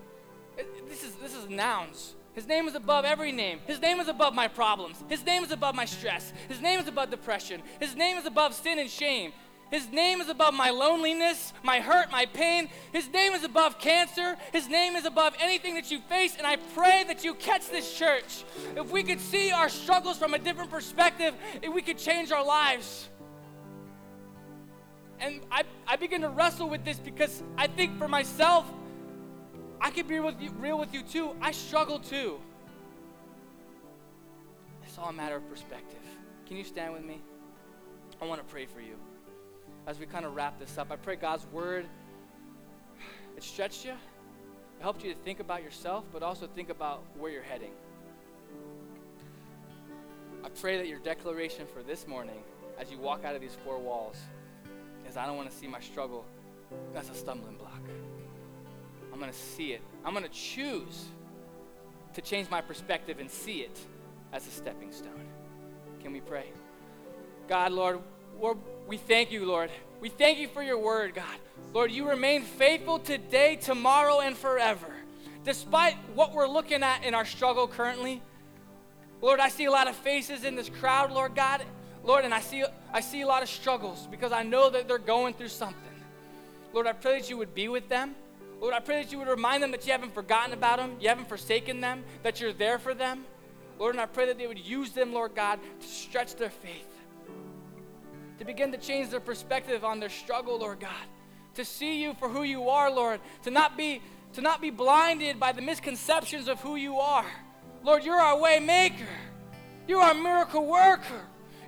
It, this is this is nouns. His name is above every name. His name is above my problems. His name is above my stress. His name is above depression. His name is above sin and shame. His name is above my loneliness, my hurt, my pain. His name is above cancer. His name is above anything that you face. And I pray that you catch this church. If we could see our struggles from a different perspective, if we could change our lives. And I, I begin to wrestle with this because I think for myself, I can be with you, real with you too. I struggle too. It's all a matter of perspective. Can you stand with me? I want to pray for you as we kind of wrap this up. I pray God's word, it stretched you, it helped you to think about yourself, but also think about where you're heading. I pray that your declaration for this morning, as you walk out of these four walls, is I don't want to see my struggle as a stumbling block. I'm going to see it. I'm going to choose to change my perspective and see it as a stepping stone. Can we pray? God, Lord, Lord, we thank you, Lord. We thank you for your word, God. Lord, you remain faithful today, tomorrow, and forever. Despite what we're looking at in our struggle currently, Lord, I see a lot of faces in this crowd, Lord God. Lord, and I see, I see a lot of struggles because I know that they're going through something. Lord, I pray that you would be with them. Lord, I pray that you would remind them that you haven't forgotten about them, you haven't forsaken them, that you're there for them. Lord, and I pray that they would use them, Lord God, to stretch their faith, to begin to change their perspective on their struggle, Lord God, to see you for who you are, Lord, to not be to not be blinded by the misconceptions of who you are. Lord, you're our way maker. You're our miracle worker.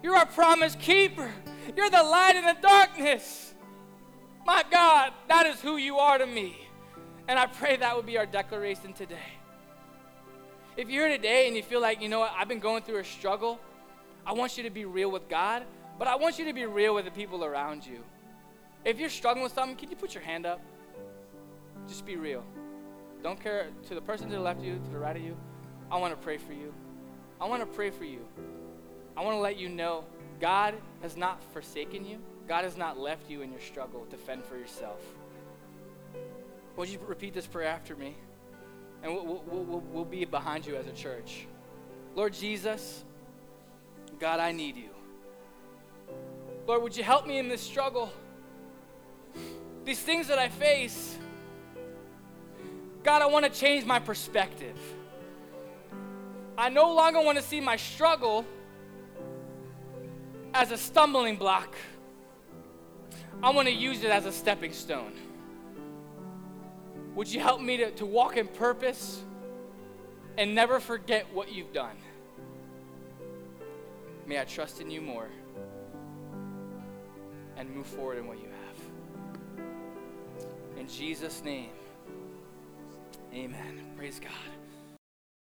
You're our promise keeper. You're the light in the darkness. My God, that is who you are to me. And I pray that would be our declaration today. If you're here today and you feel like, you know what, I've been going through a struggle, I want you to be real with God, but I want you to be real with the people around you. If you're struggling with something, can you put your hand up? Just be real. Don't care to the person to the left of you, to the right of you. I want to pray for you. I want to pray for you. I want to let you know God has not forsaken you. God has not left you in your struggle to fend for yourself. Would you repeat this prayer after me? and we'll, we'll, we'll, be behind you as a church. Lord Jesus, God, I need you. Lord, would you help me in this struggle? These things that I face, God, I want to change my perspective. I no longer want to see my struggle as a stumbling block. I want to use it as a stepping stone. Would you help me to, to walk in purpose and never forget what you've done? May I trust in you more and move forward in what you have. In Jesus' name, amen. Praise God.